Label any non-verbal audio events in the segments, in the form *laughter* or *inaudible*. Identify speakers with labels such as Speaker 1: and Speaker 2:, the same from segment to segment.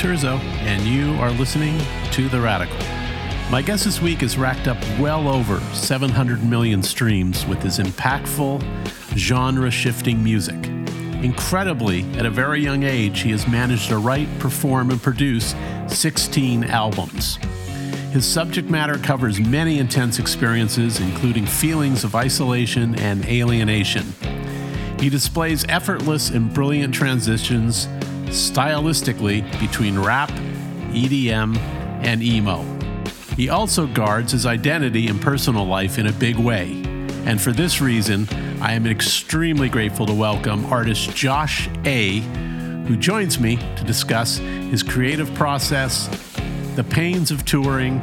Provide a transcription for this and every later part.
Speaker 1: Terzo, and you are listening to The Radical. My guest this week has racked up well over 700 million streams with his impactful, genre shifting music. Incredibly, at a very young age, he has managed to write, perform, and produce 16 albums. His subject matter covers many intense experiences, including feelings of isolation and alienation. He displays effortless and brilliant transitions stylistically between rap, EDM, and emo. He also guards his identity and personal life in a big way. And for this reason, I am extremely grateful to welcome artist Josh A., who joins me to discuss his creative process, the pains of touring,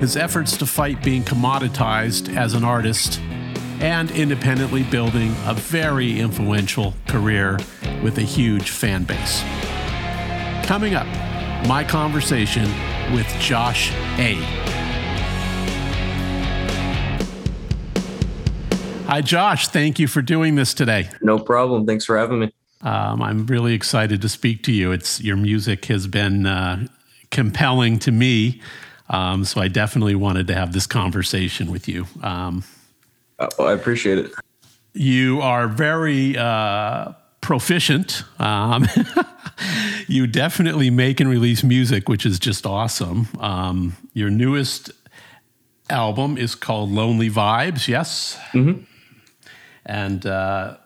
Speaker 1: his efforts to fight being commoditized as an artist, and independently building a very influential career with a huge fan base. Coming up, my conversation with Josh A. Hi, Josh. Thank you for doing this today.
Speaker 2: No problem. Thanks for having me.
Speaker 1: Um, I'm really excited to speak to you. It's your music has been uh, compelling to me, um, so I definitely wanted to have this conversation with you. Um,
Speaker 2: oh, I appreciate it.
Speaker 1: You are very uh, proficient. *laughs* *laughs* You definitely make and release music, which is just awesome. Um, your newest album is called Lonely Vibes, yes?
Speaker 2: Mm-hmm.
Speaker 1: And uh,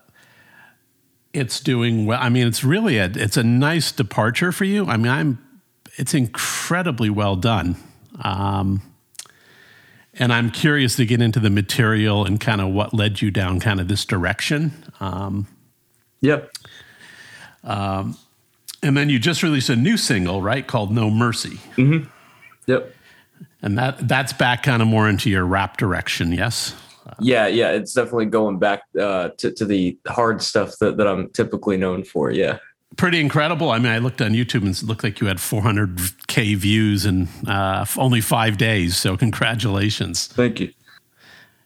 Speaker 1: it's doing well. I mean, it's really a it's a nice departure for you. I mean, I'm it's incredibly well done. Um, and I'm curious to get into the material and kind of what led you down kind of this direction. Um,
Speaker 2: yep.
Speaker 1: Um, and then you just released a new single, right, called "No Mercy."
Speaker 2: Mm-hmm. Yep.
Speaker 1: And that that's back kind of more into your rap direction, yes
Speaker 2: yeah, yeah, it's definitely going back uh, to to the hard stuff that, that I'm typically known for. Yeah,
Speaker 1: pretty incredible. I mean, I looked on YouTube and it looked like you had 400k views in uh, only five days. So congratulations.
Speaker 2: Thank you.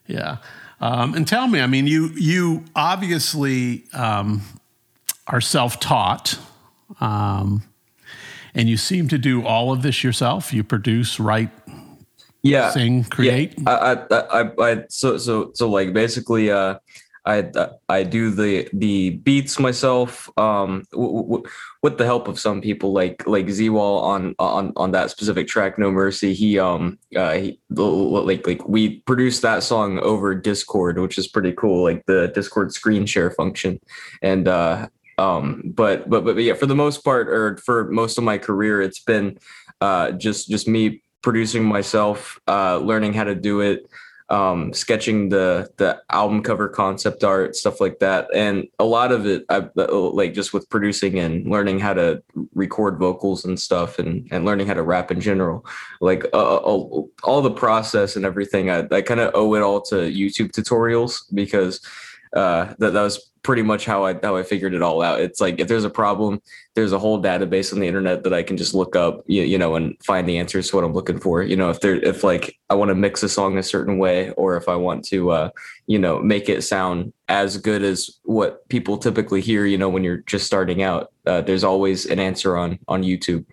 Speaker 1: Yeah, um, and tell me, I mean, you you obviously um, are self taught. Um, and you seem to do all of this yourself. You produce, write,
Speaker 2: yeah
Speaker 1: sing create
Speaker 2: yeah. I, I i i so so so like basically uh I I do the the beats myself um w- w- with the help of some people like like Z-Wall on on on that specific track No Mercy he um uh he like like we produced that song over Discord which is pretty cool like the Discord screen share function and uh um but but but yeah for the most part or for most of my career it's been uh just just me producing myself, uh, learning how to do it, um, sketching the the album cover concept art, stuff like that, and a lot of it, I like just with producing and learning how to record vocals and stuff, and and learning how to rap in general, like uh, all, uh, all, the process and everything. I, I kind of owe it all to YouTube tutorials because uh, that that was pretty much how I how I figured it all out. It's like if there's a problem, there's a whole database on the internet that I can just look up, you, you know, and find the answers to what I'm looking for. You know, if there if like I want to mix a song a certain way, or if I want to, uh, you know, make it sound as good as what people typically hear, you know, when you're just starting out, uh, there's always an answer on on YouTube.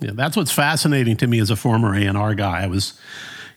Speaker 1: Yeah, that's what's fascinating to me as a former A&R guy. I was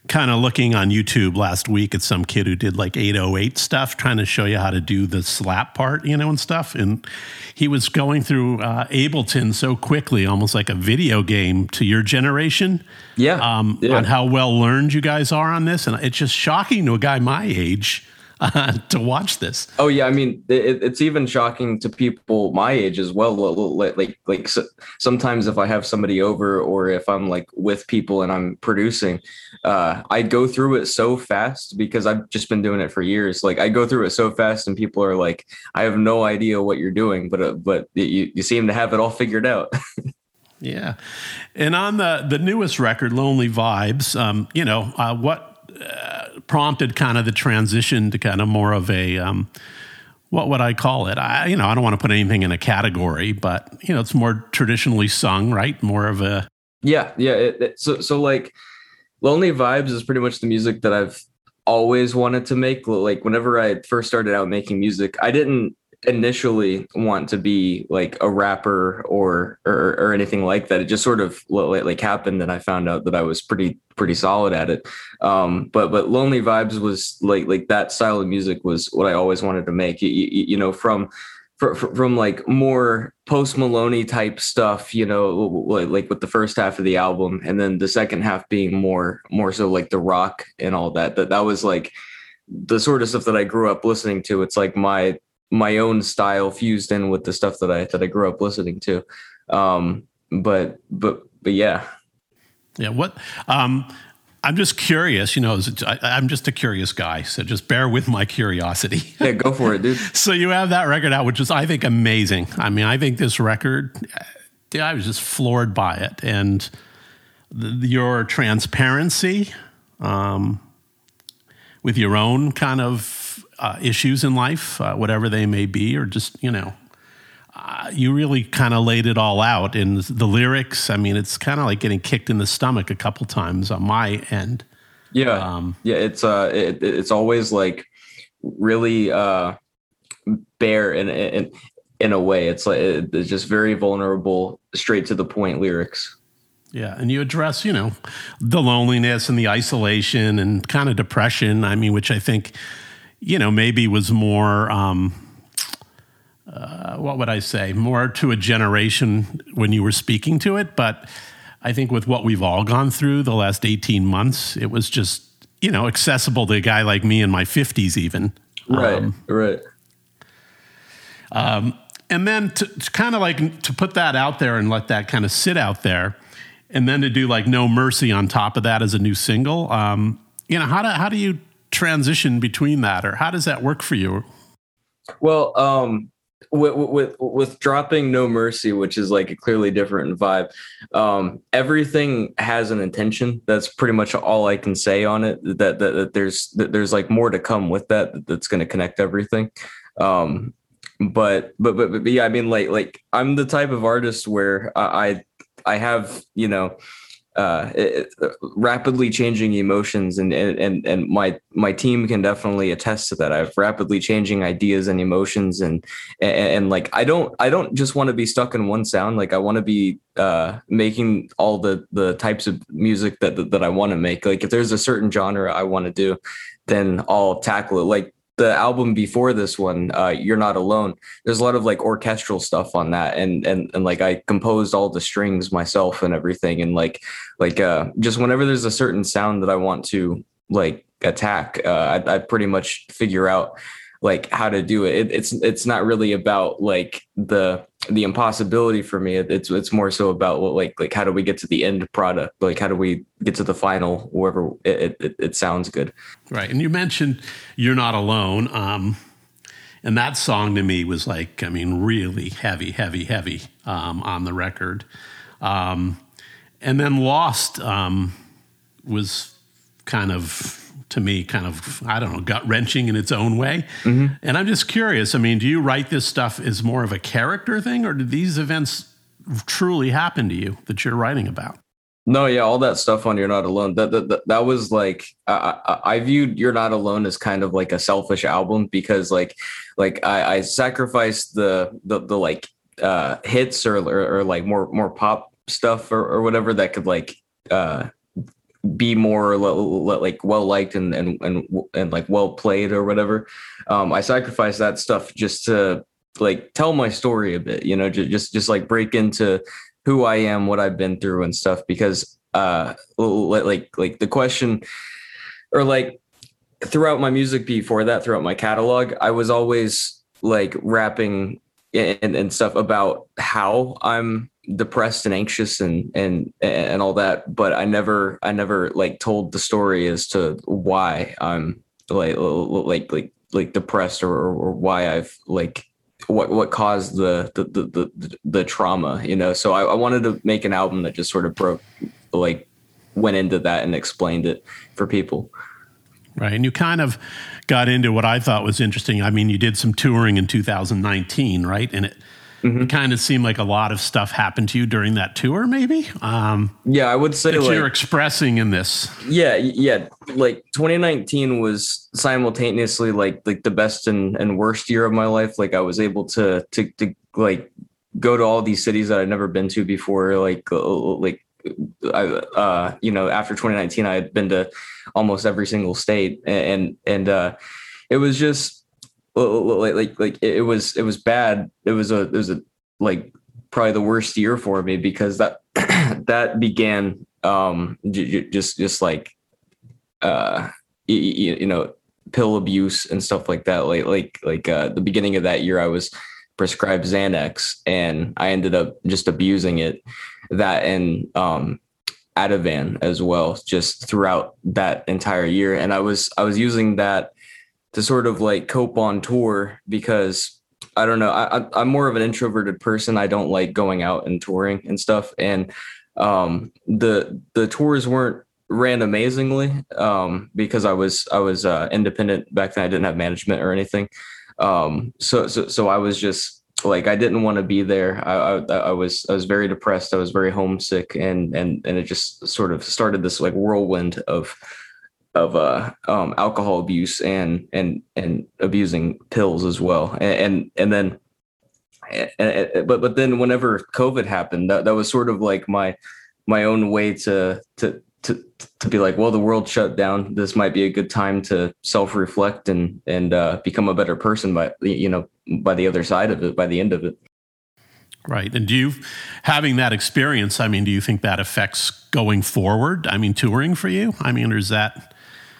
Speaker 1: kind of looking on YouTube last week at some kid who did like 808 stuff, trying to show you how to do the slap part, you know, and stuff. And he was going through uh, Ableton so quickly, almost like a video game to your generation.
Speaker 2: Yeah,
Speaker 1: um,
Speaker 2: yeah.
Speaker 1: On how well learned you guys are on this. And it's just shocking to a guy my age uh, *laughs* to watch this.
Speaker 2: Oh yeah, I mean it, it's even shocking to people my age as well. Like like so, sometimes if I have somebody over or if I'm like with people and I'm producing, uh, I go through it so fast because I've just been doing it for years. Like I go through it so fast and people are like, I have no idea what you're doing, but uh, but you you seem to have it all figured out. *laughs*
Speaker 1: yeah, and on the the newest record, Lonely Vibes, um, you know uh, what uh, prompted kind of the transition to kind of more of a um, what would I call it? I you know I don't want to put anything in a category, but you know it's more traditionally sung, right? More of a
Speaker 2: yeah, yeah. It, it, so so like Lonely Vibes is pretty much the music that I've always wanted to make. Like whenever I first started out making music, I didn't initially want to be like a rapper or or, or anything like that. It just sort of like happened, and I found out that I was pretty pretty solid at it. Um, but but Lonely Vibes was like like that style of music was what I always wanted to make. You, you, you know, from from like more post Maloney type stuff, you know, like with the first half of the album, and then the second half being more more so like the rock and all that. That that was like the sort of stuff that I grew up listening to. It's like my my own style fused in with the stuff that I that I grew up listening to. Um, but but but yeah,
Speaker 1: yeah. What um, I'm just curious, you know, I, am just a curious guy, so just bear with my curiosity. *laughs*
Speaker 2: Yeah, go for it, dude. *laughs*
Speaker 1: so you have that record out, which is, I think, amazing. I mean, I think this record, yeah, I was just floored by it, and the, your transparency um, with your own kind of uh, issues in life, uh, whatever they may be, or just you know, uh, you really kind of laid it all out in the lyrics. I mean, it's kind of like getting kicked in the stomach a couple times on my end.
Speaker 2: Yeah, um, yeah. It's uh, it, it's always like really uh, bare in in in a way. It's like it's just very vulnerable, straight to the point lyrics.
Speaker 1: Yeah, and you address, you know, the loneliness and the isolation and kind of depression. I mean, which I think, you know, maybe was more. Um, uh, what would I say, more to a generation when you were speaking to it. But I think with what we've all gone through the last 18 months, it was just, you know, accessible to a guy like me in my 50s, even.
Speaker 2: Right, um, right.
Speaker 1: Um, and then to, to kind of like to put that out there and let that kind of sit out there, and then to do like No Mercy on top of that as a new single. Um, you know, how do, how do you transition between that, or how does that work for you?
Speaker 2: Well, um, with, with with dropping no mercy which is like a clearly different vibe um everything has an intention that's pretty much all i can say on it that that, that there's that there's like more to come with that that's going to connect everything um but, but but but yeah i mean like like i'm the type of artist where i i have you know uh, it, rapidly changing emotions and, and and my my team can definitely attest to that. I have rapidly changing ideas and emotions and, and and, like I don't I don't just want to be stuck in one sound. Like I want to be uh, making all the the types of music that that, that I want to make. Like if there's a certain genre I want to do, then I'll tackle it. Like the album before this one, uh, "You're Not Alone," there's a lot of like orchestral stuff on that, and and and like I composed all the strings myself and everything, and like like uh, just whenever there's a certain sound that I want to like attack, uh, I, I pretty much figure out like how to do it. it. It's it's not really about like the the impossibility for me. It's it's more so about what like like how do we get to the end product? Like how do we get to the final wherever it it, it sounds good.
Speaker 1: Right. And you mentioned you're not alone. Um and that song to me was like, I mean, really heavy, heavy, heavy um, on the record. Um, and then Lost um, was kind of to me kind of I don't know gut wrenching in its own way. Mm-hmm. And I'm just curious. I mean, do you write this stuff as more of a character thing, or did these events truly happen to you that you're writing about?
Speaker 2: No, yeah, all that stuff on "You're Not Alone." That that, that, was like I, I, I viewed "You're Not Alone" as kind of like a selfish album because like like I, I sacrificed the the the like uh hits or, or, or like more more pop stuff or, or whatever that could like uh be more like well liked and and and and like well played or whatever. Um, I sacrifice that stuff just to like tell my story a bit, you know, just just just like break into who I am, what I've been through and stuff. Because uh, like like the question or like throughout my music before that, throughout my catalog, I was always like rapping and, and stuff about how I'm depressed and anxious and and and all that but i never i never like told the story as to why i'm like like like like depressed or, or why i've like what what caused the the the the, the trauma you know? So I, I wanted to make an album that just sort of broke like went into that and explained it for people.
Speaker 1: Right and you kind of got into what i thought was interesting. I mean you did some touring in 2019 right? And it mm-hmm. it kind of seemed like a lot of stuff happened to you during that tour. Maybe.
Speaker 2: Um, yeah, I would say
Speaker 1: that like, you're expressing in this.
Speaker 2: Yeah, yeah. Like 2019 was simultaneously like like the best and, and worst year of my life. Like I was able to to to like go to all these cities that I'd never been to before. Like uh, like I, uh, you know, after 2019, I had been to almost every single state, and and uh, it was just like like like it was it was bad. It was a it was a like probably the worst year for me because that *clears throat* that began um j- just just like uh you, you know pill abuse and stuff like that. Like like like uh the beginning of that year I was prescribed Xanax and I ended up just abusing it. That and um Ativan as well just throughout that entire year. And I was I was using that to sort of like cope on tour because I don't know I I'm more of an introverted person. I don't like going out and touring and stuff. And um the the tours weren't ran amazingly um because I was I was uh independent back then. I didn't have management or anything. Um so so so I was just like I didn't want to be there. I, I, I was I was very depressed. I was very homesick, and and and it just sort of started this like whirlwind of of uh um alcohol abuse and and and abusing pills as well, and and, and then. And, but but then whenever COVID happened, that, that was sort of like my my own way to to to to be like, well, the world shut down. This might be a good time to self reflect and and uh, become a better person by you know by the other side of it, by the end of it.
Speaker 1: Right. And do you, having that experience, I mean, do you think that affects going forward? I mean, touring for you? I mean, or is that,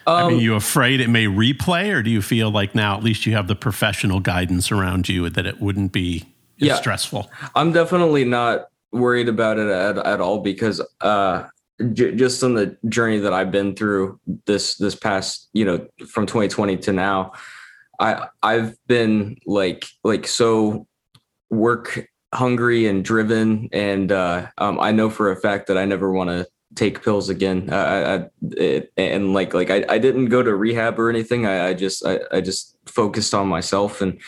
Speaker 1: um, I mean, um, you afraid it may replay, or do you feel like now at least you have the professional guidance around you that it wouldn't be yeah, stressful?
Speaker 2: I'm definitely not worried about it at, at all because, uh, j- just on the journey that I've been through this, this past, you know, from 2020 to now, I I've been like like so work hungry and driven, and uh, um, I know for a fact that I never want to take pills again. I, I it, and like like I, I didn't go to rehab or anything. I, I just I, I just focused on myself and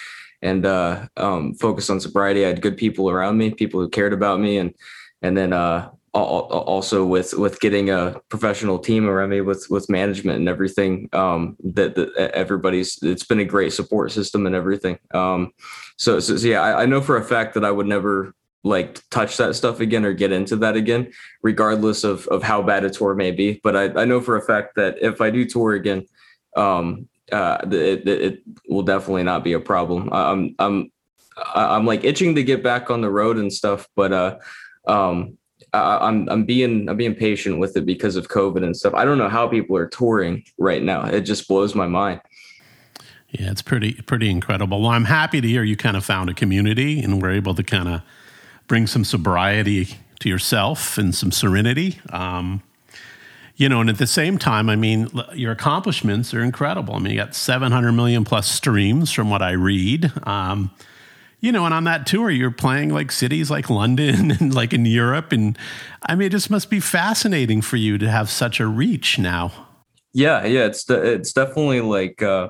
Speaker 2: and uh, um, focused on sobriety. I had good people around me, people who cared about me, and and then uh, also with with getting a professional team around me with with management and everything um, that, that everybody's it's been a great support system and everything um, so, so, so yeah I, I, know for a fact that i would never like touch that stuff again or get into that again regardless of of how bad a tour may be but i, I know for a fact that if i do tour again um, uh, it, it will definitely not be a problem i'm i'm i'm like itching to get back on the road and stuff but uh um I'm I'm being I'm being patient with it because of COVID and stuff. I don't know how people are touring right now. It just blows my mind.
Speaker 1: Yeah, it's pretty pretty incredible. Well, I'm happy to hear you kind of found a community and were able to kind of bring some sobriety to yourself and some serenity. Um, you know, and at the same time, I mean, your accomplishments are incredible. I mean, you got 700 million plus streams from what I read. Um, you know, and on that tour, you're playing like cities like London *laughs* and like in Europe. And I mean, it just must be fascinating for you to have such a reach now.
Speaker 2: Yeah, yeah, it's de- it's definitely like uh,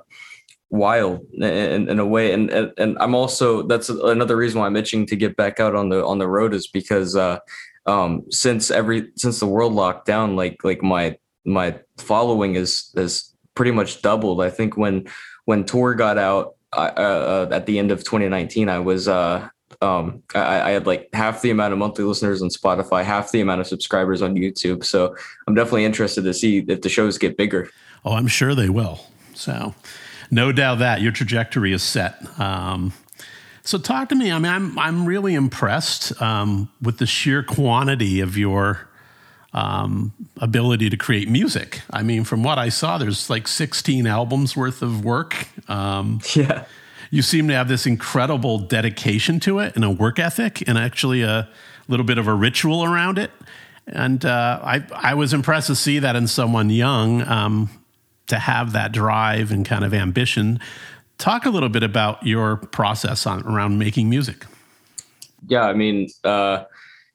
Speaker 2: wild in, in a way, and, and and I'm also that's another reason why I'm itching to get back out on the on the road is because uh, um, since every since the world locked down, like like my my following is is pretty much doubled. I think when when tour got out uh, uh, at the end of 2019, I was uh, um, I, I, had like half the amount of monthly listeners on Spotify, half the amount of subscribers on YouTube. So I'm definitely interested to see if the shows get bigger.
Speaker 1: Oh, I'm sure they will. So no doubt that your trajectory is set. Um, so talk to me. I mean, I'm I'm really impressed um, with the sheer quantity of your um, ability to create music. I mean, from what I saw, there's like 16 albums worth of work.
Speaker 2: Um, yeah.
Speaker 1: You seem to have this incredible dedication to it and a work ethic and actually a little bit of a ritual around it. And uh, I, I was impressed to see that in someone young um, to have that drive and kind of ambition. Talk a little bit about your process on around making music.
Speaker 2: Yeah, I mean, uh,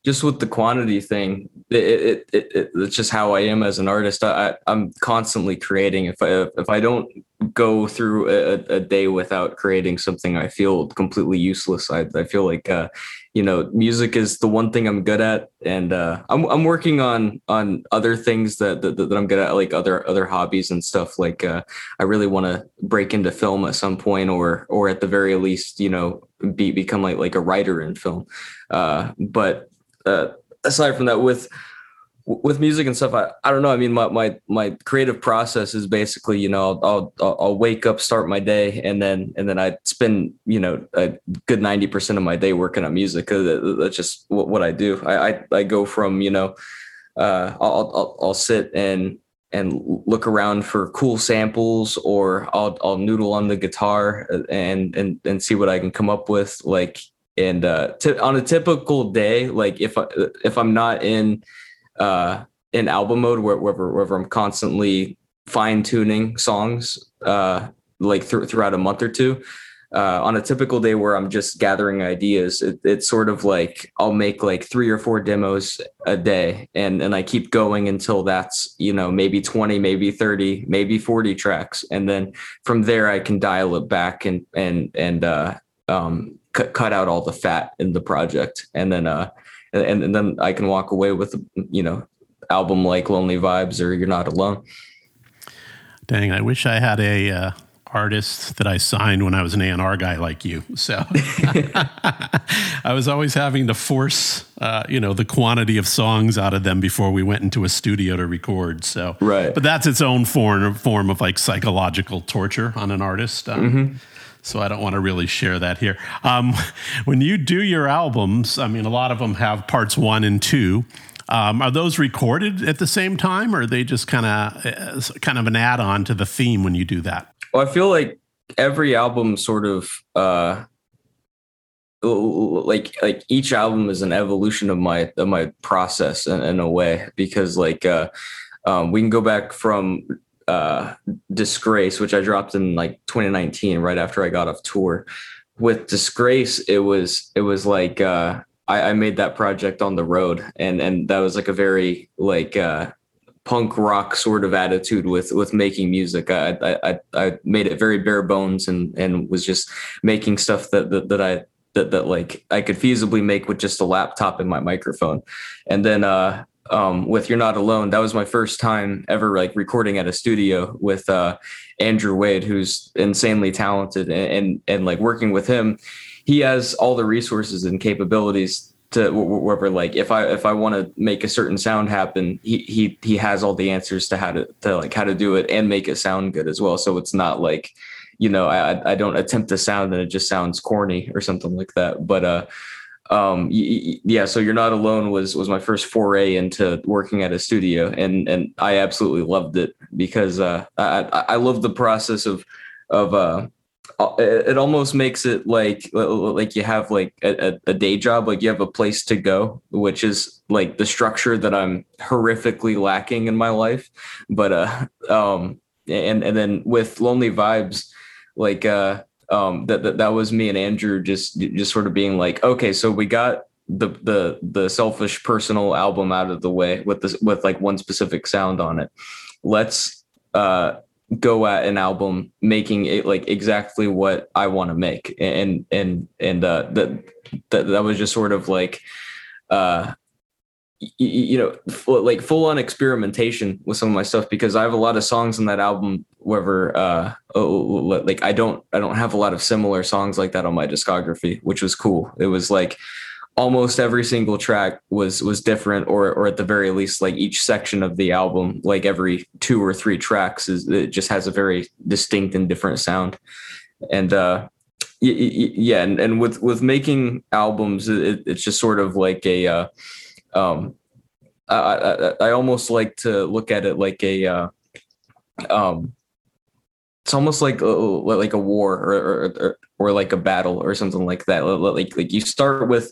Speaker 2: just with the quantity thing, it, it, it, it's just how I am as an artist. I, I'm constantly creating. If I if I don't go through a, a, day without creating something I feel completely useless. I, I feel like, uh, you know, music is the one thing I'm good at, and uh, I'm I'm working on on other things that that, that I'm good at, like other other hobbies and stuff. Like uh, I really want to break into film at some point, or or at the very least, you know, be become like like a writer in film. Uh, but uh, aside from that, with with music and stuff, I, I don't know. I mean, my, my, my creative process is basically, you know, I'll, I'll, I'll wake up, start my day, and then, and then I spend, you know, a good 90% of my day working on music. That's just what I do. I, I, I go from, you know, uh, I'll, I'll, I'll sit and, and look around for cool samples or I'll, I'll noodle on the guitar and, and, and see what I can come up with. Like, and, uh, t- on a typical day, like if I, if I'm not in, uh, in album mode where, wherever, wherever I'm constantly fine tuning songs uh, like th- throughout a month or two. Uh, on a typical day where I'm just gathering ideas, it, it's sort of like I'll make like three or four demos a day, and and I keep going until that's you know maybe 20, maybe 30, maybe 40 tracks, and then from there I can dial it back and and and uh, um, cut cut out all the fat in the project, and then uh, and, and then I can walk away with you know album like Lonely Vibes or You're Not Alone.
Speaker 1: Dang, I wish I had a uh, artist that I signed when I was an A&R guy like you. So *laughs* *laughs* I was always having to force, uh, you know, the quantity of songs out of them before we went into a studio to record. So,
Speaker 2: right.
Speaker 1: But that's its own form form of like psychological torture on an artist. Um, mm-hmm so I don't want to really share that here. Um, *laughs* when you do your albums, I mean, a lot of them have parts one and two. Um, are those recorded at the same time, or are they just kind of uh, kind of an add-on to the theme when you do that?
Speaker 2: Well, I feel like every album sort of uh, like like each album is an evolution of my of my process in, in a way because like uh, um, we can go back from uh, Disgrace, which I dropped in like 2019, right after I got off tour. With Disgrace, it was it was like uh, I, I made that project on the road, and and that was like a very like uh, punk rock sort of attitude with with making music. I I I made it very bare bones and and was just making stuff that that, that I that that like I could feasibly make with just a laptop and my microphone. And then uh um, with You're Not Alone. That was my first time ever like recording at a studio with uh, Andrew Wade, who's insanely talented, and, and, and like working with him, he has all the resources and capabilities to wherever like if I if I want to make a certain sound happen, he he he has all the answers to how to to like how to do it and make it sound good as well. So it's not like you know I I don't attempt to sound and it just sounds corny or something like that. But uh um yeah so you're not alone was was my first foray into working at a studio and and i absolutely loved it because uh i i love the process of of uh it almost makes it like like you have like a, a day job like you have a place to go which is like the structure that i'm horrifically lacking in my life. But uh um and and then with lonely vibes like uh um, that, that that was me and Andrew just just sort of being like, okay, so we got the the the selfish personal album out of the way with this with like one specific sound on it. Let's uh, go at an album making it like exactly what I want to make, and and and uh, that that that was just sort of like. Uh, you know, like full on experimentation with some of my stuff because I have a lot of songs on that album. Wherever, uh, oh, like I don't, I don't have a lot of similar songs like that on my discography, which was cool. It was like almost every single track was was different, or or at the very least, like each section of the album, like every two or three tracks, is it just has a very distinct and different sound. And uh, yeah, and, and with with making albums, it, it's just sort of like a uh, um, I, I, I almost like to look at it like a uh, um, it's almost like a, uh, like a war or, or, or or like a battle or something like that. Like like you start with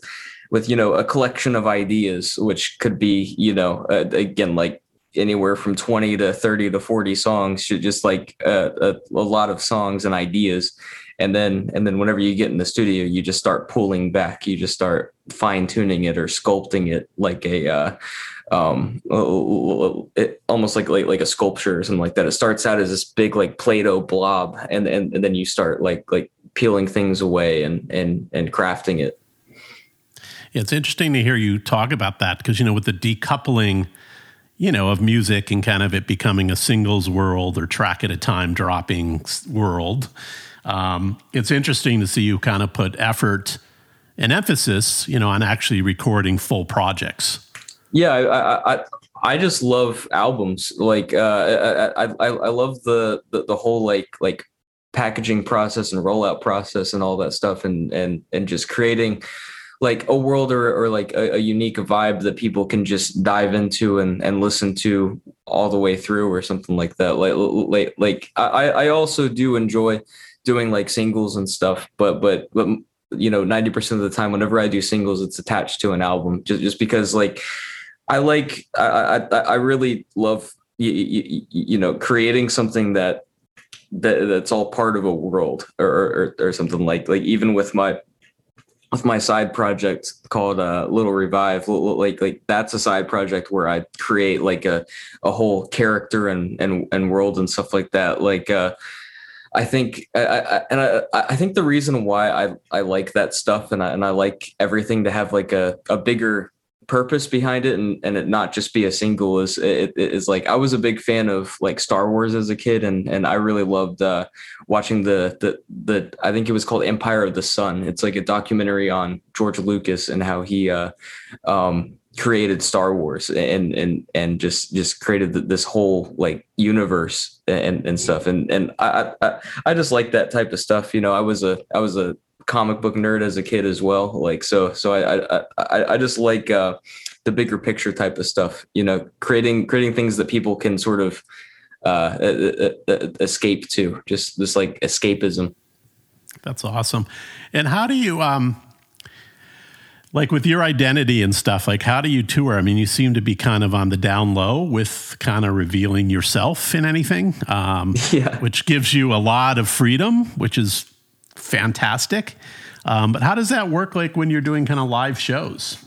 Speaker 2: with you know a collection of ideas, which could be you know uh, again like anywhere from 20 to 30 to 40 songs just like uh, a, a, lot of songs and ideas and then and then whenever you get in the studio you just start pulling back you just start fine tuning it or sculpting it like a uh, um it, almost like, like like a sculpture or something like that. It starts out as this big like play-doh blob and and, and then you start like like peeling things away and and and crafting it.
Speaker 1: It's interesting to hear you talk about that because you know with the decoupling you know of music and kind of it becoming a singles world or track at a time dropping world um, it's interesting to see you kind of put effort and emphasis you know on actually recording full projects
Speaker 2: yeah, I, I, I just love albums. Like, uh, I, I, I love the, the, the whole like, like packaging process and rollout process and all that stuff, and and and just creating like a world or, or like a, a, unique vibe that people can just dive into and, and listen to all the way through or something like that. Like, like, like I, I also do enjoy doing like singles and stuff, but, but, but, you know, 90% of the time, whenever I do singles, it's attached to an album just, just because like, I like I I, I really love you, you, you, know creating something that that that's all part of a world or, or or something like like even with my with my side project called uh, Little Revive, like like that's a side project where I create like a a whole character and and and world and stuff like that. Like uh, I think I, I, and I I think the reason why I I like that stuff and I and I like everything to have like a a bigger purpose behind it and, and it not just be a single is it, it is like I was a big fan of like Star Wars as a kid and and I really loved uh, watching the the the I think it was called Empire of the Sun. It's like a documentary on George Lucas and how he uh, um, created Star Wars and and and just just created this whole like universe and and stuff and and I, I I just like that type of stuff. You know, I was a I was a comic book nerd as a kid as well. Like so, so I I I, I just like uh, the bigger picture type of stuff. You know, creating creating things that people can sort of uh, escape to. Just this like escapism.
Speaker 1: That's awesome. And how do you um like with your identity and stuff like how do you tour i mean you seem to be kind of on the down low with kind of revealing yourself in anything um, *laughs* yeah. which gives you a lot of freedom which is fantastic. Um, but how does that work like when you're doing kind of live shows?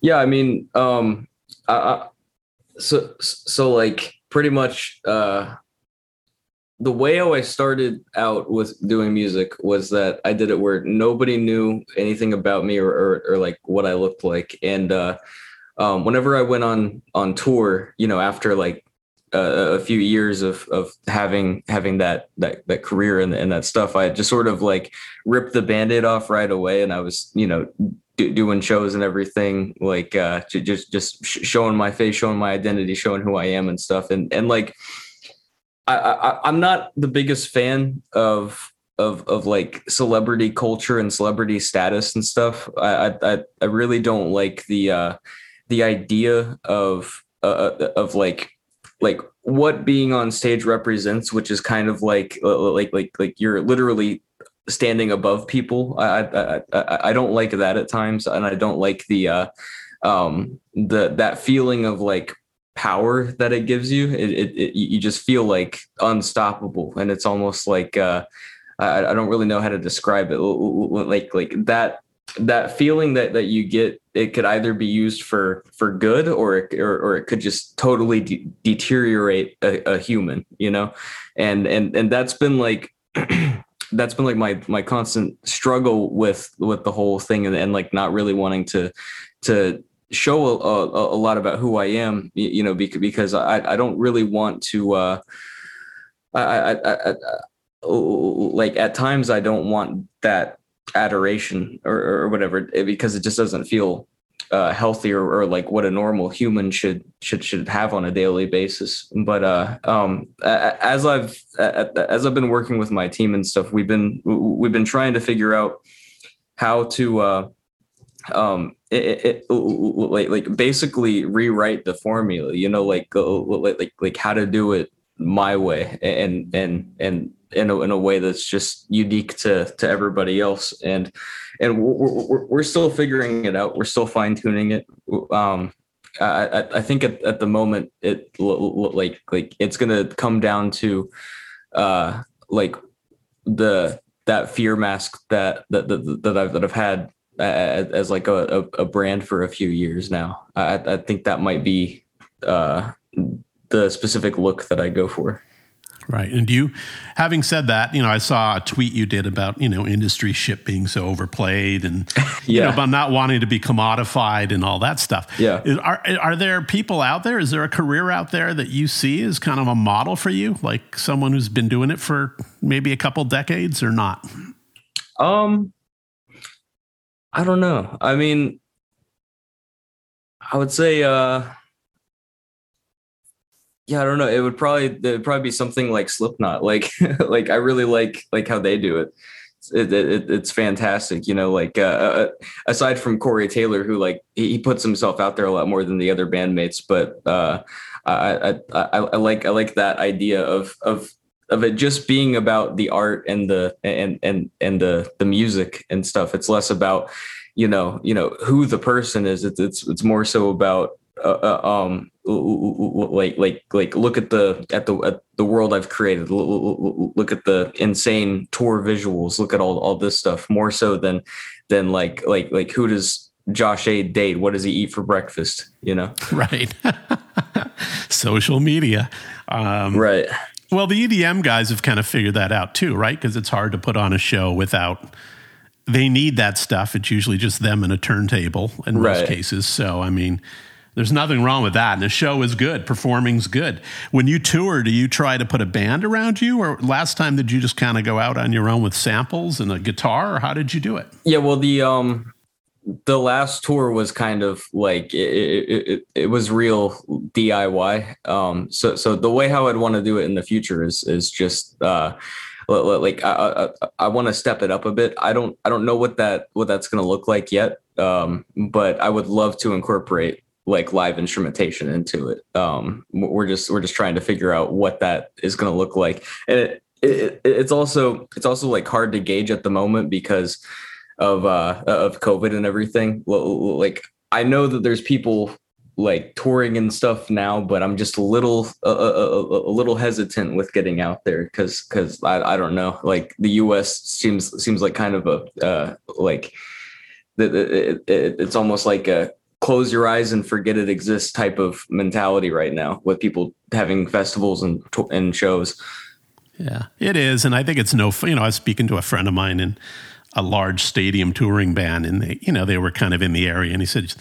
Speaker 2: Yeah, I mean, um, I, so so like pretty much uh, the way I started out with doing music was that I did it where nobody knew anything about me or or, or like what I looked like, and uh, um, whenever I went on on tour, you know, after like a, a few years of of having having that that that career and, and that stuff, I just sort of like ripped the band-aid off right away, and I was you know do, doing shows and everything, like uh, just just showing my face, showing my identity, showing who I am and stuff, and and like I, I I'm not the biggest fan of of of like celebrity culture and celebrity status and stuff. I I I really don't like the uh the idea of uh, uh of like like what being on stage represents, which is kind of like uh, uh, like like like you're literally standing above people. I I I, I don't like that at times, and I don't like the uh, um the that feeling of like power that it gives you. It, it, it you just feel like unstoppable, and it's almost like uh, I, I don't really know how to describe it. Like like that that feeling that that you get it could either be used for for good or it, or, or it could just totally de- deteriorate a, a, human you know and and and that's been like *clears throat* that's been like my my constant struggle with with the whole thing and, and like not really wanting to to show a, a, a lot about who I am you know because I I don't really want to uh I, I, I, I like at times I don't want that adoration or, or whatever eh, because it just doesn't feel uh, healthy or, or, like what a normal human should should should have on a daily basis. But uh, um, as I've as I've been working with my team and stuff, we've been we've been trying to figure out how to uh, um, it, it, like like basically rewrite the formula. You know, like like like like how to do it my way and and and in a, in a way that's just unique to to everybody else and and we're, we're, we're still figuring it out we're still fine tuning it um I, I think at, at the moment it like like it's gonna come down to uh like the that fear mask that that that, that I've that I've had as, as like a, a, brand for a few years now. I, I think that might be uh, the specific look that I go for.
Speaker 1: Right. And you, having said that, you know, I saw a tweet you did about, you know, industry ship being so overplayed and, yeah. *laughs* you know, about not wanting to be commodified and all that stuff.
Speaker 2: Yeah.
Speaker 1: Are, are there people out there? Is there a career out there that you see as kind of a model for you? Like someone who's been doing it for maybe a couple decades or not?
Speaker 2: Um, I don't know. I mean, I would say, uh, yeah, I don't know. It would probably it would probably be something like Slipknot. *laughs* Like like I really like like how they do it. It, it, it's fantastic, you know. Like uh, uh, aside from Corey Taylor, who like he, he, puts himself out there a lot more than the other bandmates, but uh, I, I, I, I like I like that idea of of of it just being about the art and the and and and the the music and stuff. It's less about you know you know who the person is. It's it's it's more so about uh, uh um like like like look at the at the at the world I've created. Look at the insane tour visuals. Look at all all this stuff more so than than like like like who does Josh A date? What does he eat for breakfast? You know, *laughs*
Speaker 1: right? *laughs* Social media,
Speaker 2: um, right?
Speaker 1: Well, the EDM guys have kind of figured that out too, right? Because it's hard to put on a show without. They need that stuff. It's usually just them and a turntable in most cases. So, I mean, there's nothing wrong with that. And the show is good, performing's good. When you tour, do you try to put a band around you? Or last time, did you just kind of go out on your own with samples and a guitar? Or how did you do it?
Speaker 2: Yeah, well, the, um, the last tour was kind of like it, it, it, it was real DIY. Um, so so the way how I'd want to do it in the future is is just uh, like I I, I want to step it up a bit. I don't I don't know what that what that's going to look like yet. Um, but I would love to incorporate like live instrumentation into it. Um, we're just we're just trying to figure out what that is going to look like, and it, it's also it's also like hard to gauge at the moment because of uh of COVID and everything. Like I know that there's people like touring and stuff now, but I'm just a little a, a, a little hesitant with getting out there because because I, I don't know like the U.S. seems seems like kind of a uh, like it, it, it, it's almost like a close your eyes and forget it exists type of mentality right now with people having festivals and and shows.
Speaker 1: Yeah, it is, and I think it's no. You know, I was speaking to a friend of mine in a large stadium touring band, and they, you know, they were kind of in the area, and he said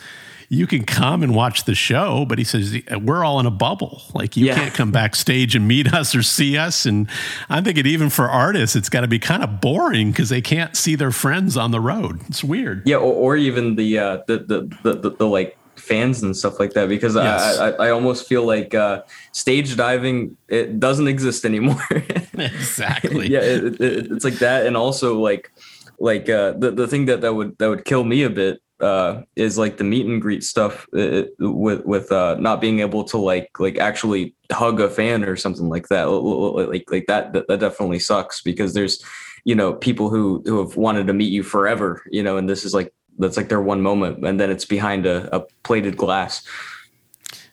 Speaker 1: you can come and watch the show, but he says we're all in a bubble. Like you yeah. can't come backstage and meet us or see us. And I'm thinking even for artists, it's got to be kind of boring because they can't see their friends on the road. It's weird.
Speaker 2: Yeah, or, or even the, uh, the, the, the the the like fans and stuff like that because yes. I, I, I almost feel like uh, stage diving it doesn't exist anymore. *laughs*
Speaker 1: exactly.
Speaker 2: yeah, it, it, it's like that, and also like like uh, the the thing that that would that would kill me a bit uh, is like the meet and greet stuff uh, with with uh, not being able to like like actually hug a fan or something like that. Like like that that, that definitely sucks because there's you know people who who have wanted to meet you forever, you know, and this is like that's like their one moment, and then it's behind a, a plated glass.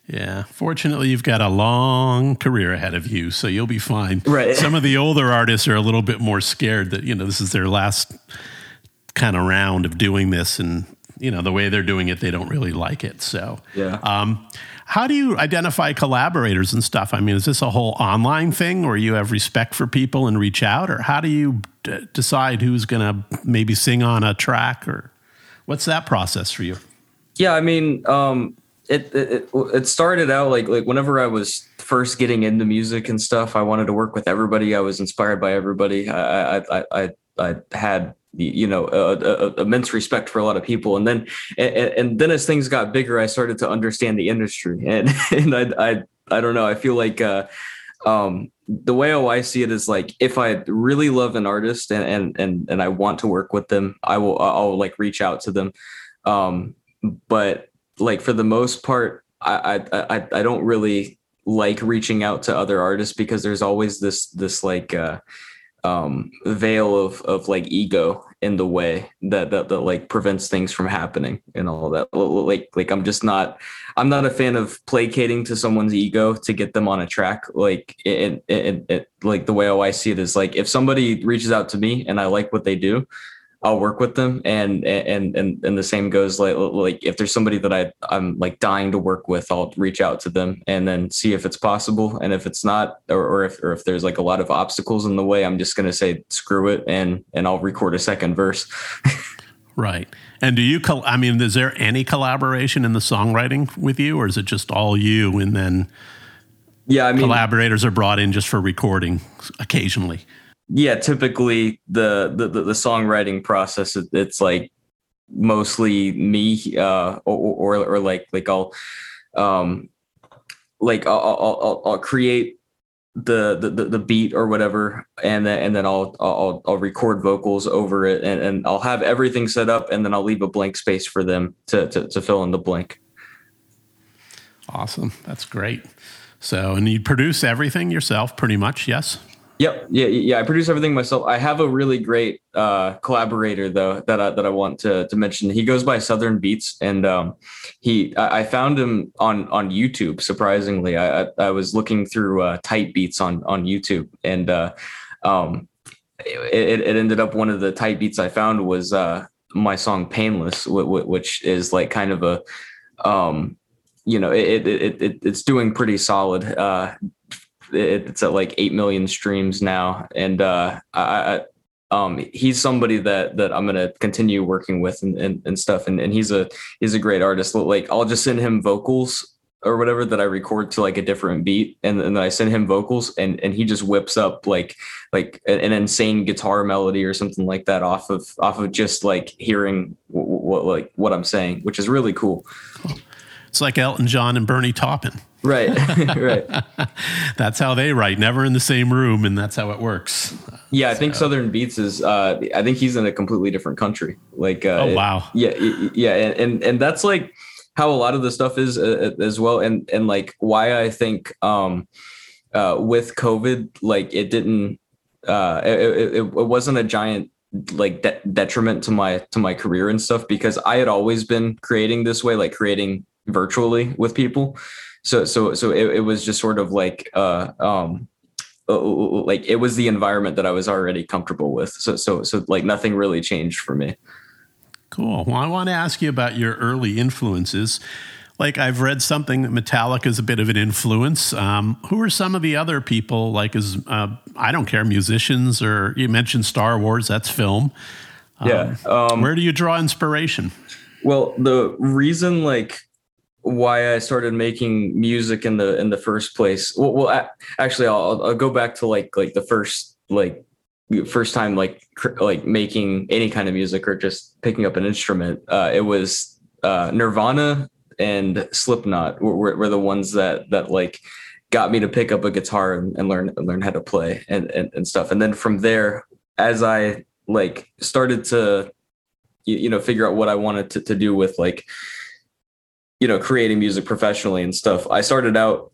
Speaker 1: Yeah. Fortunately, you've got a long career ahead of you, so you'll be fine.
Speaker 2: Right.
Speaker 1: Some of the older artists are a little bit more scared that, you know, this is their last kind of round of doing this and you know the way they're doing it they don't really like it so
Speaker 2: yeah um,
Speaker 1: how do you identify collaborators and stuff i mean is this a whole online thing or you have respect for people and reach out or how do you d- decide who's going to maybe sing on a track or what's that process for you
Speaker 2: yeah i mean um, it, it it started out like like whenever i was first getting into music and stuff i wanted to work with everybody. I was inspired by everybody. I i i, I had you know a, a, immense respect for a lot of people. And then and, and, then as things got bigger i started to understand the industry. *laughs* And and i i, I don't know. I feel like uh, um, the way i see it is like if i really love an artist and and and, and i want to work with them i will i'll like reach out to them. Um, but like for the most part I, I i don't really like reaching out to other artists because there's always this this like uh um veil of of like ego in the way that, that that like prevents things from happening and all that. Like like i'm just not i'm not a fan of placating to someone's ego to get them on a track. Like it, it, it like the way i see it is like if somebody reaches out to me and i like what they do I'll work with them, and and and and the same goes like like if there's somebody that I I'm like dying to work with, I'll reach out to them and then see if it's possible, and if it's not, or, or if or if there's like a lot of obstacles in the way, I'm just gonna say screw it, and and I'll record a second verse. *laughs*
Speaker 1: right. And do you? Col- I mean, is there any collaboration in the songwriting with you, or is it just all you, and then?
Speaker 2: Yeah, I mean,
Speaker 1: collaborators are brought in just for recording occasionally
Speaker 2: yeah, typically the, the the, the songwriting process it's like mostly me uh, or, or, or like like I'll um like I'll I'll, I'll create the, the the beat or whatever and then and then I'll I'll I'll record vocals over it and, and I'll have everything set up and then I'll leave a blank space for them to to, to fill in the blank.
Speaker 1: Awesome. That's great. So and you produce everything yourself pretty much, yes?
Speaker 2: Yep. Yeah. Yeah. I produce everything myself. I have a really great uh, collaborator though that I, that I want to to mention. He goes by Southern Beats, and um, he I, found him on on YouTube. Surprisingly, I I, I was looking through uh, type beats on on YouTube, and uh, um, it, it ended up one of the type beats I found was uh, my song "Painless," which is like kind of a um, you know it, it, it it's doing pretty solid uh it's at like eight million streams now, and uh, I, um, he's somebody that that I'm gonna continue working with and, and, and stuff. And, and he's a he's a great artist. Like I'll just send him vocals or whatever that I record to like a different beat, and, and then I send him vocals, and and he just whips up like like an insane guitar melody or something like that off of off of just like hearing what like what I'm saying, which is really cool.
Speaker 1: It's like Elton John and Bernie Taupin.
Speaker 2: Right, *laughs* right. *laughs*
Speaker 1: that's how they write. Never in the same room, and that's how it works.
Speaker 2: Yeah, I so. think Southern Beats is. Uh, I think he's in a completely different country. Like, uh,
Speaker 1: oh wow,
Speaker 2: yeah, yeah, and, and and that's like how a lot of the stuff is uh, uh, as well, and and like why I think um, uh, with COVID, like it didn't, uh, it, it, it wasn't a giant like de- detriment to my to my career and stuff because I had always been creating this way, like creating virtually with people so so so it, it was just sort of like uh um uh, like it was the environment that I was already comfortable with. So so so like nothing really changed for me.
Speaker 1: Cool. Well, I want to ask you about your early influences. Like I've read something that Metallica is a bit of an influence. Um, who are some of the other people? Like, as uh, I don't care, musicians or you mentioned Star Wars. That's film.
Speaker 2: Um, yeah.
Speaker 1: Um, where do you draw inspiration?
Speaker 2: Well, the reason like why I started making music in the in the first place. Well, well actually, I'll, I'll go back to like like the first like first time like cr- like making any kind of music or just picking up an instrument. Uh, it was uh, Nirvana and Slipknot were, were the ones that that like got me to pick up a guitar and, and learn learn how to play and, and and stuff. And then from there, as I like started to you, you know figure out what I wanted to, to do with like you know creating music professionally and stuff. I started out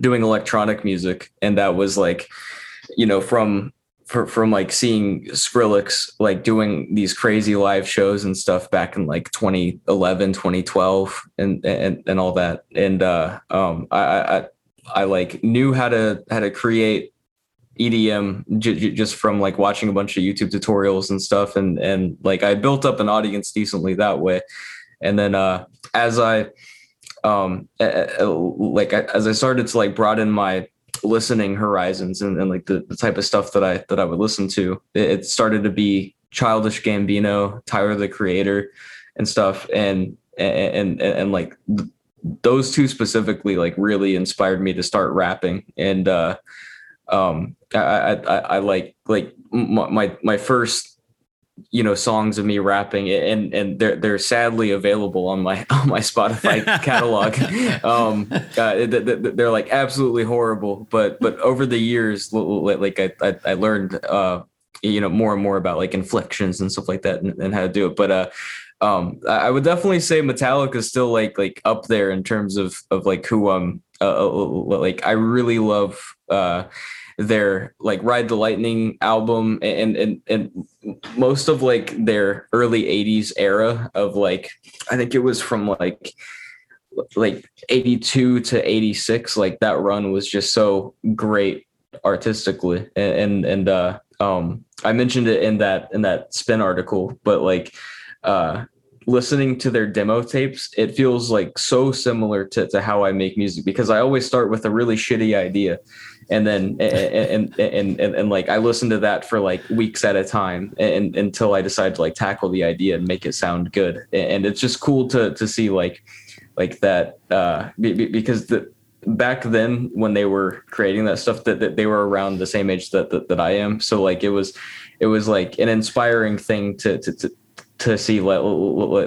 Speaker 2: doing electronic music and that was like you know from for, from like seeing skrillex like doing these crazy live shows and stuff back in like 2011 2012 and and, and all that. And uh um I, I i like knew how to how to create EDM j- j- just from like watching a bunch of YouTube tutorials and stuff. And and like I built up an audience decently that way. And then uh, as I um like as I started to like broaden my listening horizons and, and like the, the type of stuff that I that I would listen to, it, started to be Childish Gambino, Tyler the Creator, and stuff, and and and, and like those two specifically like really inspired me to start rapping. And uh um I, I, I like like my my first you know songs of me rapping and and they're they're sadly available on my *laughs* on my Spotify catalog. *laughs* um, uh, they're like absolutely horrible, but but over the years, like I I, learned uh, you know more and more about like inflections and stuff like that and, and how to do it. But uh, um, I would definitely say Metallica is still like like up there in terms of of like who um uh like I really love uh their like Ride the Lightning album and and and most of like their early 80s era of like I think it was from like like 82 to 86 like that run was just so great artistically. And and, and uh um I mentioned it in that in that spin article, but like uh listening to their demo tapes, it feels like so similar to, to how I make music because I always start with a really shitty idea and then and and, and and and, like I listen to that for like weeks at a time and until I decide to like tackle the idea and make it sound good. And it's just cool to to see like like that uh because the back then when they were creating that stuff that, that they were around the same age that, that that I am. So like it was it was like an inspiring thing to to, to to see like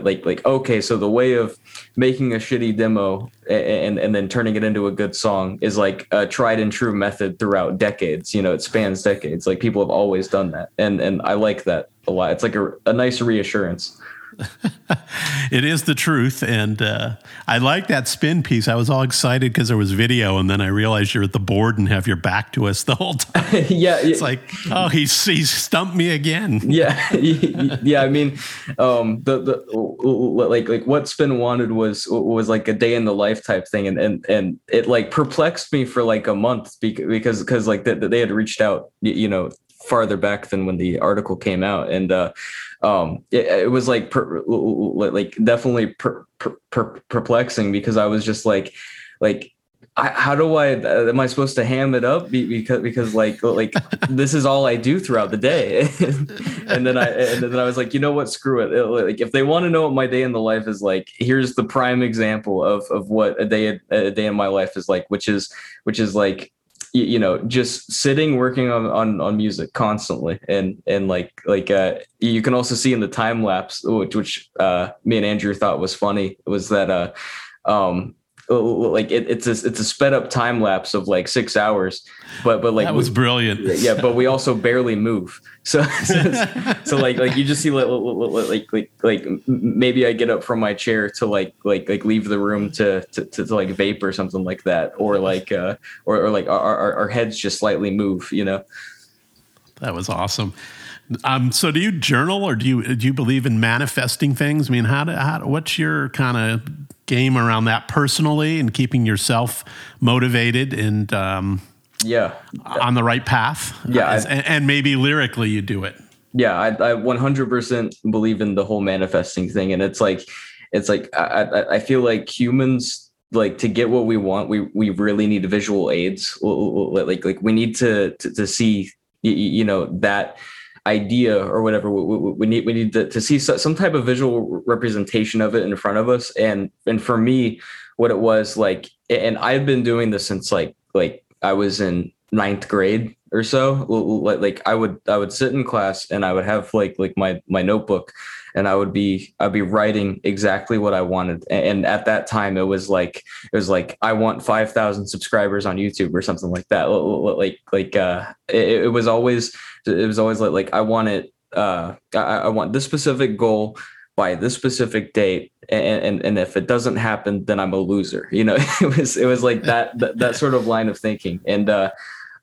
Speaker 2: like like okay so the way of making a shitty demo and and then turning it into a good song is like a tried and true method throughout decades. You know it spans decades. Like people have always done that. And and i like that a lot. It's like a, a nice reassurance *laughs*
Speaker 1: it is the truth. And uh, I like that spin piece. I was all excited because there was video, and then I realized you're at the board and have your back to us the whole time. *laughs*
Speaker 2: yeah,
Speaker 1: It's like, oh, he's, he's stumped me again. *laughs*
Speaker 2: Yeah. yeah. I mean, um, the, the, like, like what spin wanted was, was like a day in the life type thing. And, and, and it like perplexed me for like a month because, because like they, they had reached out, you know, farther back than when the article came out. And, uh, um, it, it, was like per, like definitely per, per, perplexing because I was just like like I, how do I am I supposed to ham it up because because like like *laughs* this is all I do throughout the day. *laughs* And then I and then I was like you know what? Screw it like if they want to know what my day in the life is like here's the prime example of of what a day a day in my life is like which is which is like you know just sitting working on, on on music constantly. And and like like uh you can also see in the time lapse which which uh me and andrew thought was funny was that uh um like it, it's a it's a sped up time lapse of like six hours but but like
Speaker 1: that was brilliant.
Speaker 2: Yeah but we also barely move. So so, so like like you just see like like like like maybe i get up from my chair to like like like leave the room to to, to, to like vape or something like that or like uh or, or like our, our our heads just slightly move you know?
Speaker 1: That was awesome. Um, so do you journal or do you do you believe in manifesting things? I mean, how do how what's your kind of game around that personally and keeping yourself motivated and um,
Speaker 2: yeah.
Speaker 1: on the right path.
Speaker 2: Yeah
Speaker 1: uh, and, and, maybe lyrically you do it.
Speaker 2: Yeah I, I 100% believe in the whole manifesting thing. And it's like it's like I, I feel like humans like to get what we want we we really need visual aids. Like like we need to to, to see you know that idea or whatever we, we, need we need to, to see some type of visual representation of it in front of us. And and for me what it was like and i've been doing this since like like i was in ninth grade or so. Like i would i would sit in class and i would have like like my my notebook and i would be i'd be writing exactly what i wanted. And at that time it was like it was like i want 5000 subscribers on youtube or something like that. Like like uh it, it was always it was always like like I want it uh I, I want this specific goal by this specific date and, and and if it doesn't happen then I'm a loser you know? *laughs* It was it was like that that, that sort of line of thinking. And uh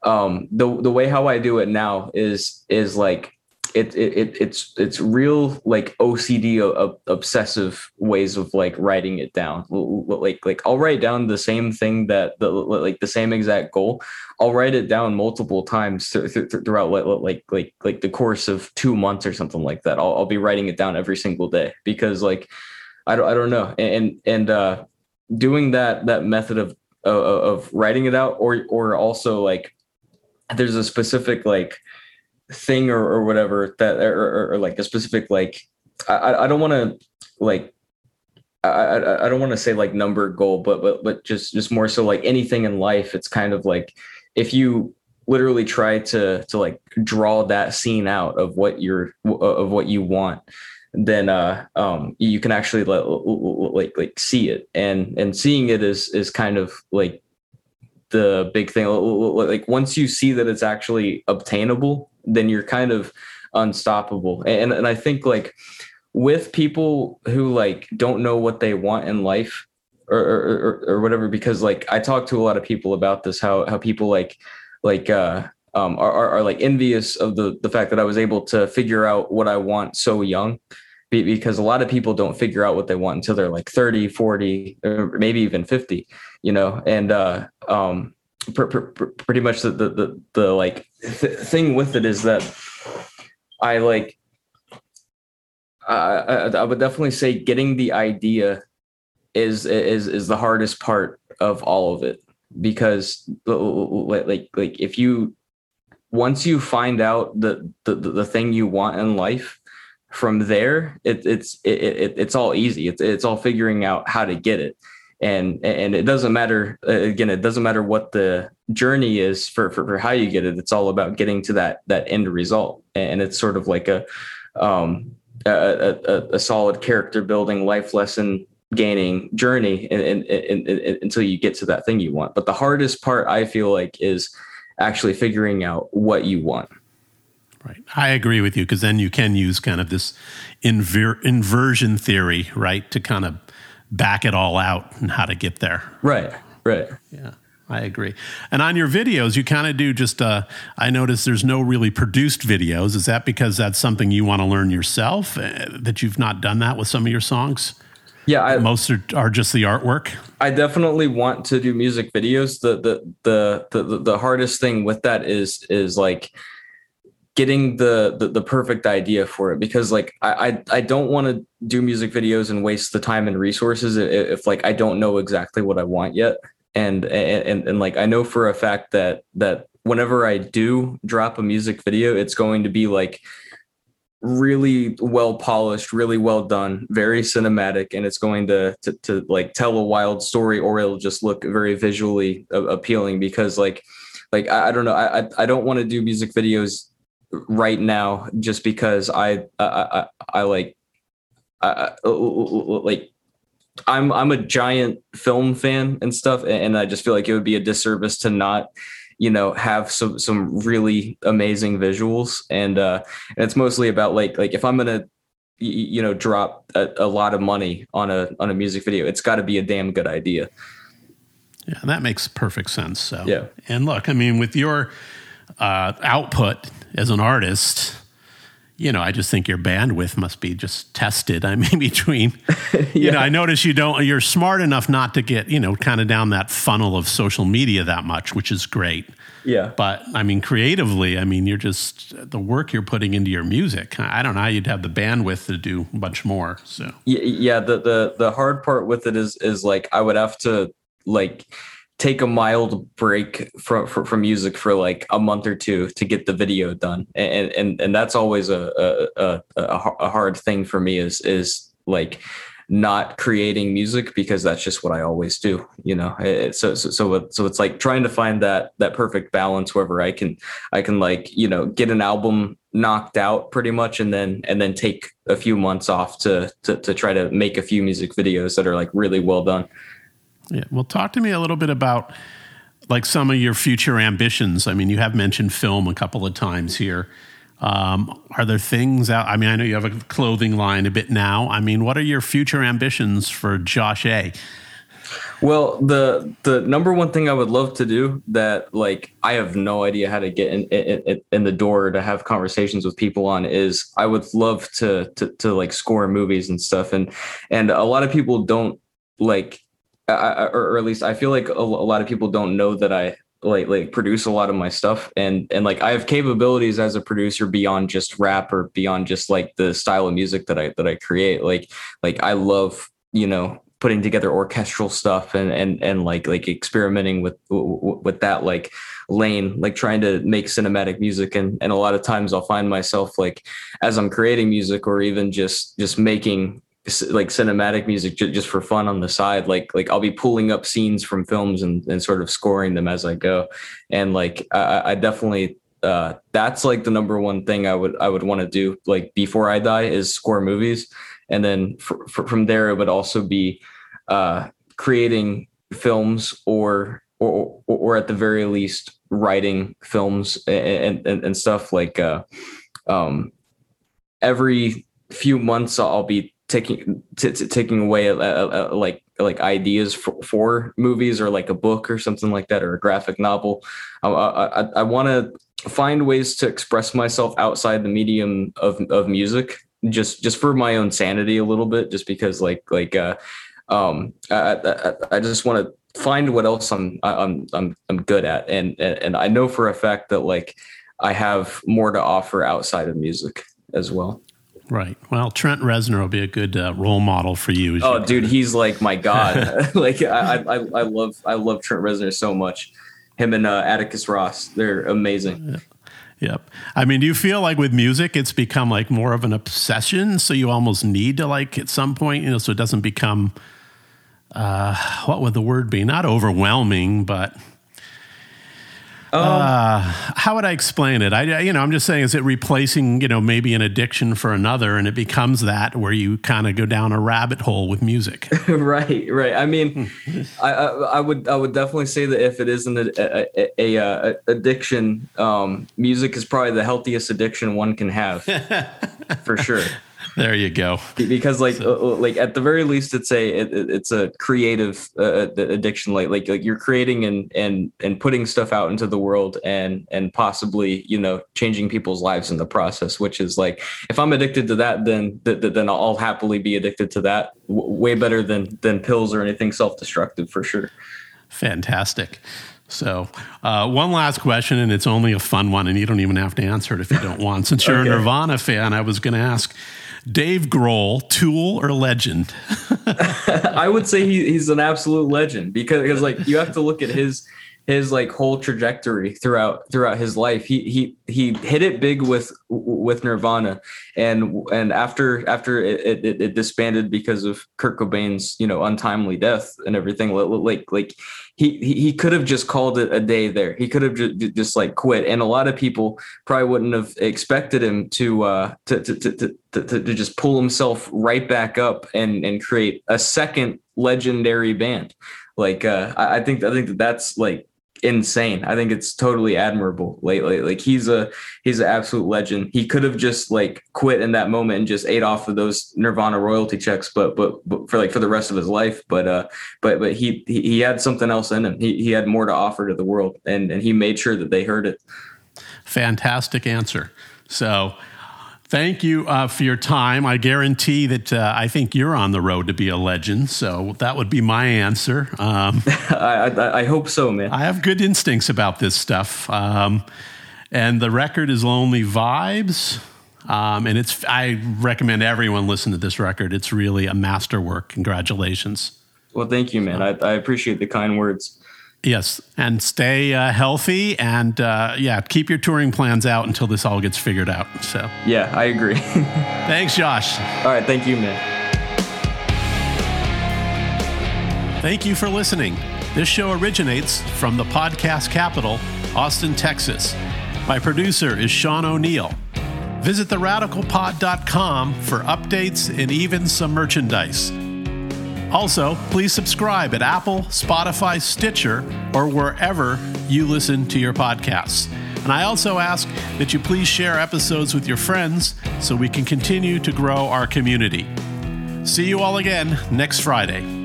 Speaker 2: um the the way how I do it now is is like it, it, it's it's real like OCD obsessive ways of like writing it down. Like like I'll write down the same thing that the like the same exact goal. I'll write it down multiple times th- th- throughout like like like the course of two months or something like that. I'll, I'll be writing it down every single day because like I don't I don't know and and uh, doing that that method of uh, of writing it out or or also like there's a specific like thing or, or whatever that or, or, or like a specific like I I don't want to like I I don't want to say like number goal but but but just just more so like anything in life it's kind of like if you literally try to to like draw that scene out of what you're of what you want then uh um you can actually like like like see it. And and seeing it is is kind of like the big thing. Like once you see that it's actually obtainable then you're kind of unstoppable. And and I think like with people who like don't know what they want in life or or, or, whatever, because like I talk to a lot of people about this, how how people like like uh um are, are, are like envious of the the fact that I was able to figure out what I want so young. Because a lot of people don't figure out what they want until they're like 30 40 or maybe even 50 you know and uh um pr- pr- pretty much the the the, the like th- thing with it is that I like I, I I would definitely say getting the idea is is is the hardest part of all of it. Because like like if you once you find out the the, the thing you want in life from there it, it's it, it, it's all easy. It's, it's all figuring out how to get it and and it doesn't matter again it doesn't matter what the journey is for, for, for how you get it. It's all about getting to that that end result. And it's sort of like a um a, a, a solid character building life lesson gaining journey and, and, and, and, until you get to that thing you want. But the hardest part i feel like is actually figuring out what you want.
Speaker 1: Right. I agree with you because then you can use kind of this inver- inversion theory right to kind of back it all out and how to get there.
Speaker 2: Right. Right.
Speaker 1: Yeah. I agree. And on your videos, you kind of do just, uh, I notice there's no really produced videos. Is that because that's something you want to learn yourself, uh, that you've not done that with some of your songs?
Speaker 2: Yeah. I,
Speaker 1: Most are, are just the artwork.
Speaker 2: I definitely want to do music videos. The, the, the, the, the hardest thing with that is, is like, getting the, the, the perfect idea for it because like I I, I don't want to do music videos and waste the time and resources if, if, like I don't know exactly what I want yet. And, and and and like I know for a fact that that whenever I do drop a music video it's going to be like really well polished really well done very cinematic and it's going to, to to like tell a wild story or it'll just look very visually appealing because like like I, I don't know I I don't want to do music videos right now just because I I I, I like I, uh, uh, uh, like I'm I'm a giant film fan and stuff, and I just feel like it would be a disservice to not you know have some some really amazing visuals. And uh and it's mostly about like like if i'm gonna you know drop a, a lot of money on a on a music video it's got to be a damn good idea.
Speaker 1: Yeah that makes perfect sense so.
Speaker 2: Yeah.
Speaker 1: And look i mean with your uh output as an artist, you know, I just think your bandwidth must be just tested. *laughs* I mean, between, yeah. *laughs* you know, I notice you don't, you're smart enough not to get, you know, kind of down that funnel of social media that much, which is great.
Speaker 2: Yeah.
Speaker 1: But I mean, creatively, I mean, you're just the work you're putting into your music. I don't know how you'd have the bandwidth to do much more. So,
Speaker 2: yeah, the, the, the hard part with it is, is like, I would have to like, take a mild break from, from, music for like a month or two to get the video done and and and that's always a a, a, a hard thing for me is is like not creating music because that's just what I always do, you know. It, so so so so it's like trying to find that that perfect balance wherever I can I can like you know get an album knocked out pretty much and then and then take a few months off to to to try to make a few music videos that are like really well done.
Speaker 1: Yeah. Well, talk to me a little bit about like some of your future ambitions. I mean, you have mentioned film a couple of times here. Um, are there things out? I mean, I know you have a clothing line a bit now. I mean, what are your future ambitions for Josh A?
Speaker 2: Well, the the number one thing I would love to do that like I have no idea how to get in in, in the door to have conversations with people on is I would love to, to to like score movies and stuff and and a lot of people don't like I, or, at least I feel like a, a lot of people don't know that I like like produce a lot of my stuff. And and like I have capabilities as a producer beyond just rap or beyond just like the style of music that I that I create. Like like I love you know putting together orchestral stuff and and and like like experimenting with with that like lane like trying to make cinematic music. And and a lot of times I'll find myself like as I'm creating music or even just just making like cinematic music just for fun on the side like like i'll be pulling up scenes from films and, and sort of scoring them as i go. And like i, I definitely uh, that's like the number one thing i would i would want to do like before i die is score movies. And then from there it would also be uh, creating films or, or or at the very least writing films and and, and stuff like uh, um, every few months i'll be taking t- t- taking away a, a, a, like like ideas for, for, movies or like a book or something like that or a graphic novel. I, I, I want to find ways to express myself outside the medium of, of music just just for my own sanity a little bit just because like like uh um i i, I just want to find what else I'm I'm I'm I'm good at, and and I know for a fact that like I have more to offer outside of music as well.
Speaker 1: Right. Well, Trent Reznor will be a good uh, role model for you.
Speaker 2: Oh, you dude, he's like my god. *laughs* *laughs* like I, I, I love, I love Trent Reznor so much. Him and uh, Atticus Ross, they're amazing.
Speaker 1: Yeah. Yep. I mean, do you feel like with music, it's become like more of an obsession? So you almost need to like at some point, you know, so it doesn't become, uh, what would the word be? Not overwhelming, but um, uh, how would I explain it? I, you know, I'm just saying, is it replacing, you know, maybe an addiction for another, and it becomes that where you kind of go down a rabbit hole with music? *laughs*
Speaker 2: right, right. I mean, I, I, I, would, I would definitely say that if it isn't a, a, a, a addiction, um, music is probably the healthiest addiction one can have, *laughs* for sure.
Speaker 1: There you go.
Speaker 2: Because like so. Uh, uh, like at the very least, it's a it, it's a creative uh, uh addiction. Like like like you're creating and and and putting stuff out into the world and and possibly you know changing people's lives in the process. Which is like if I'm addicted to that, then th- then I'll happily be addicted to that. W- way better than than pills or anything self destructive for sure.
Speaker 1: Fantastic. So, uh, one last question, and it's only a fun one, and you don't even have to answer it if you don't want. Since you're okay. a Nirvana fan, I was going to ask Dave Grohl, Tool or Legend? *laughs*
Speaker 2: I would say he, he's an absolute legend because, because like you have to look at his his like whole trajectory throughout throughout his life. He he he hit it big with with Nirvana, and and after after it, it, it disbanded because of Kurt Cobain's you know untimely death and everything. Like like he he could have just called it a day there. He could have just, just like quit, and a lot of people probably wouldn't have expected him to uh to to to to, to, just pull himself right back up and and create a second legendary band like uh, I, I think I think that that's like insane. I think it's totally admirable lately. Like he's a he's an absolute legend. He could have just like quit in that moment and just ate off of those Nirvana royalty checks, but but, but for like for the rest of his life. But uh but but he he had something else in him. He he had more to offer to the world and and he made sure that they heard it.
Speaker 1: Fantastic answer. So Thank you uh, for your time. I guarantee that uh, I think you're on the road to be a legend. So that would be my answer. Um, *laughs*
Speaker 2: I, I, I, hope so, man.
Speaker 1: I have good instincts about this stuff. Um, and the record is Lonely Vibes. Um, and it's I recommend everyone listen to this record. It's really a masterwork. Congratulations.
Speaker 2: Well, thank you, man. I, I appreciate the kind words.
Speaker 1: Yes, and stay uh, healthy, and uh, yeah, keep your touring plans out until this all gets figured out. So
Speaker 2: yeah, I agree. *laughs*
Speaker 1: Thanks, Josh.
Speaker 2: All right, thank you, man.
Speaker 1: Thank you for listening. This show originates from the podcast capital, Austin, Texas. My producer is Sean O'Neill. Visit theradicalpod.com for updates and even some merchandise. Also, please subscribe at Apple, Spotify, Stitcher, or wherever you listen to your podcasts. And I also ask that you please share episodes with your friends so we can continue to grow our community. See you all again next Friday.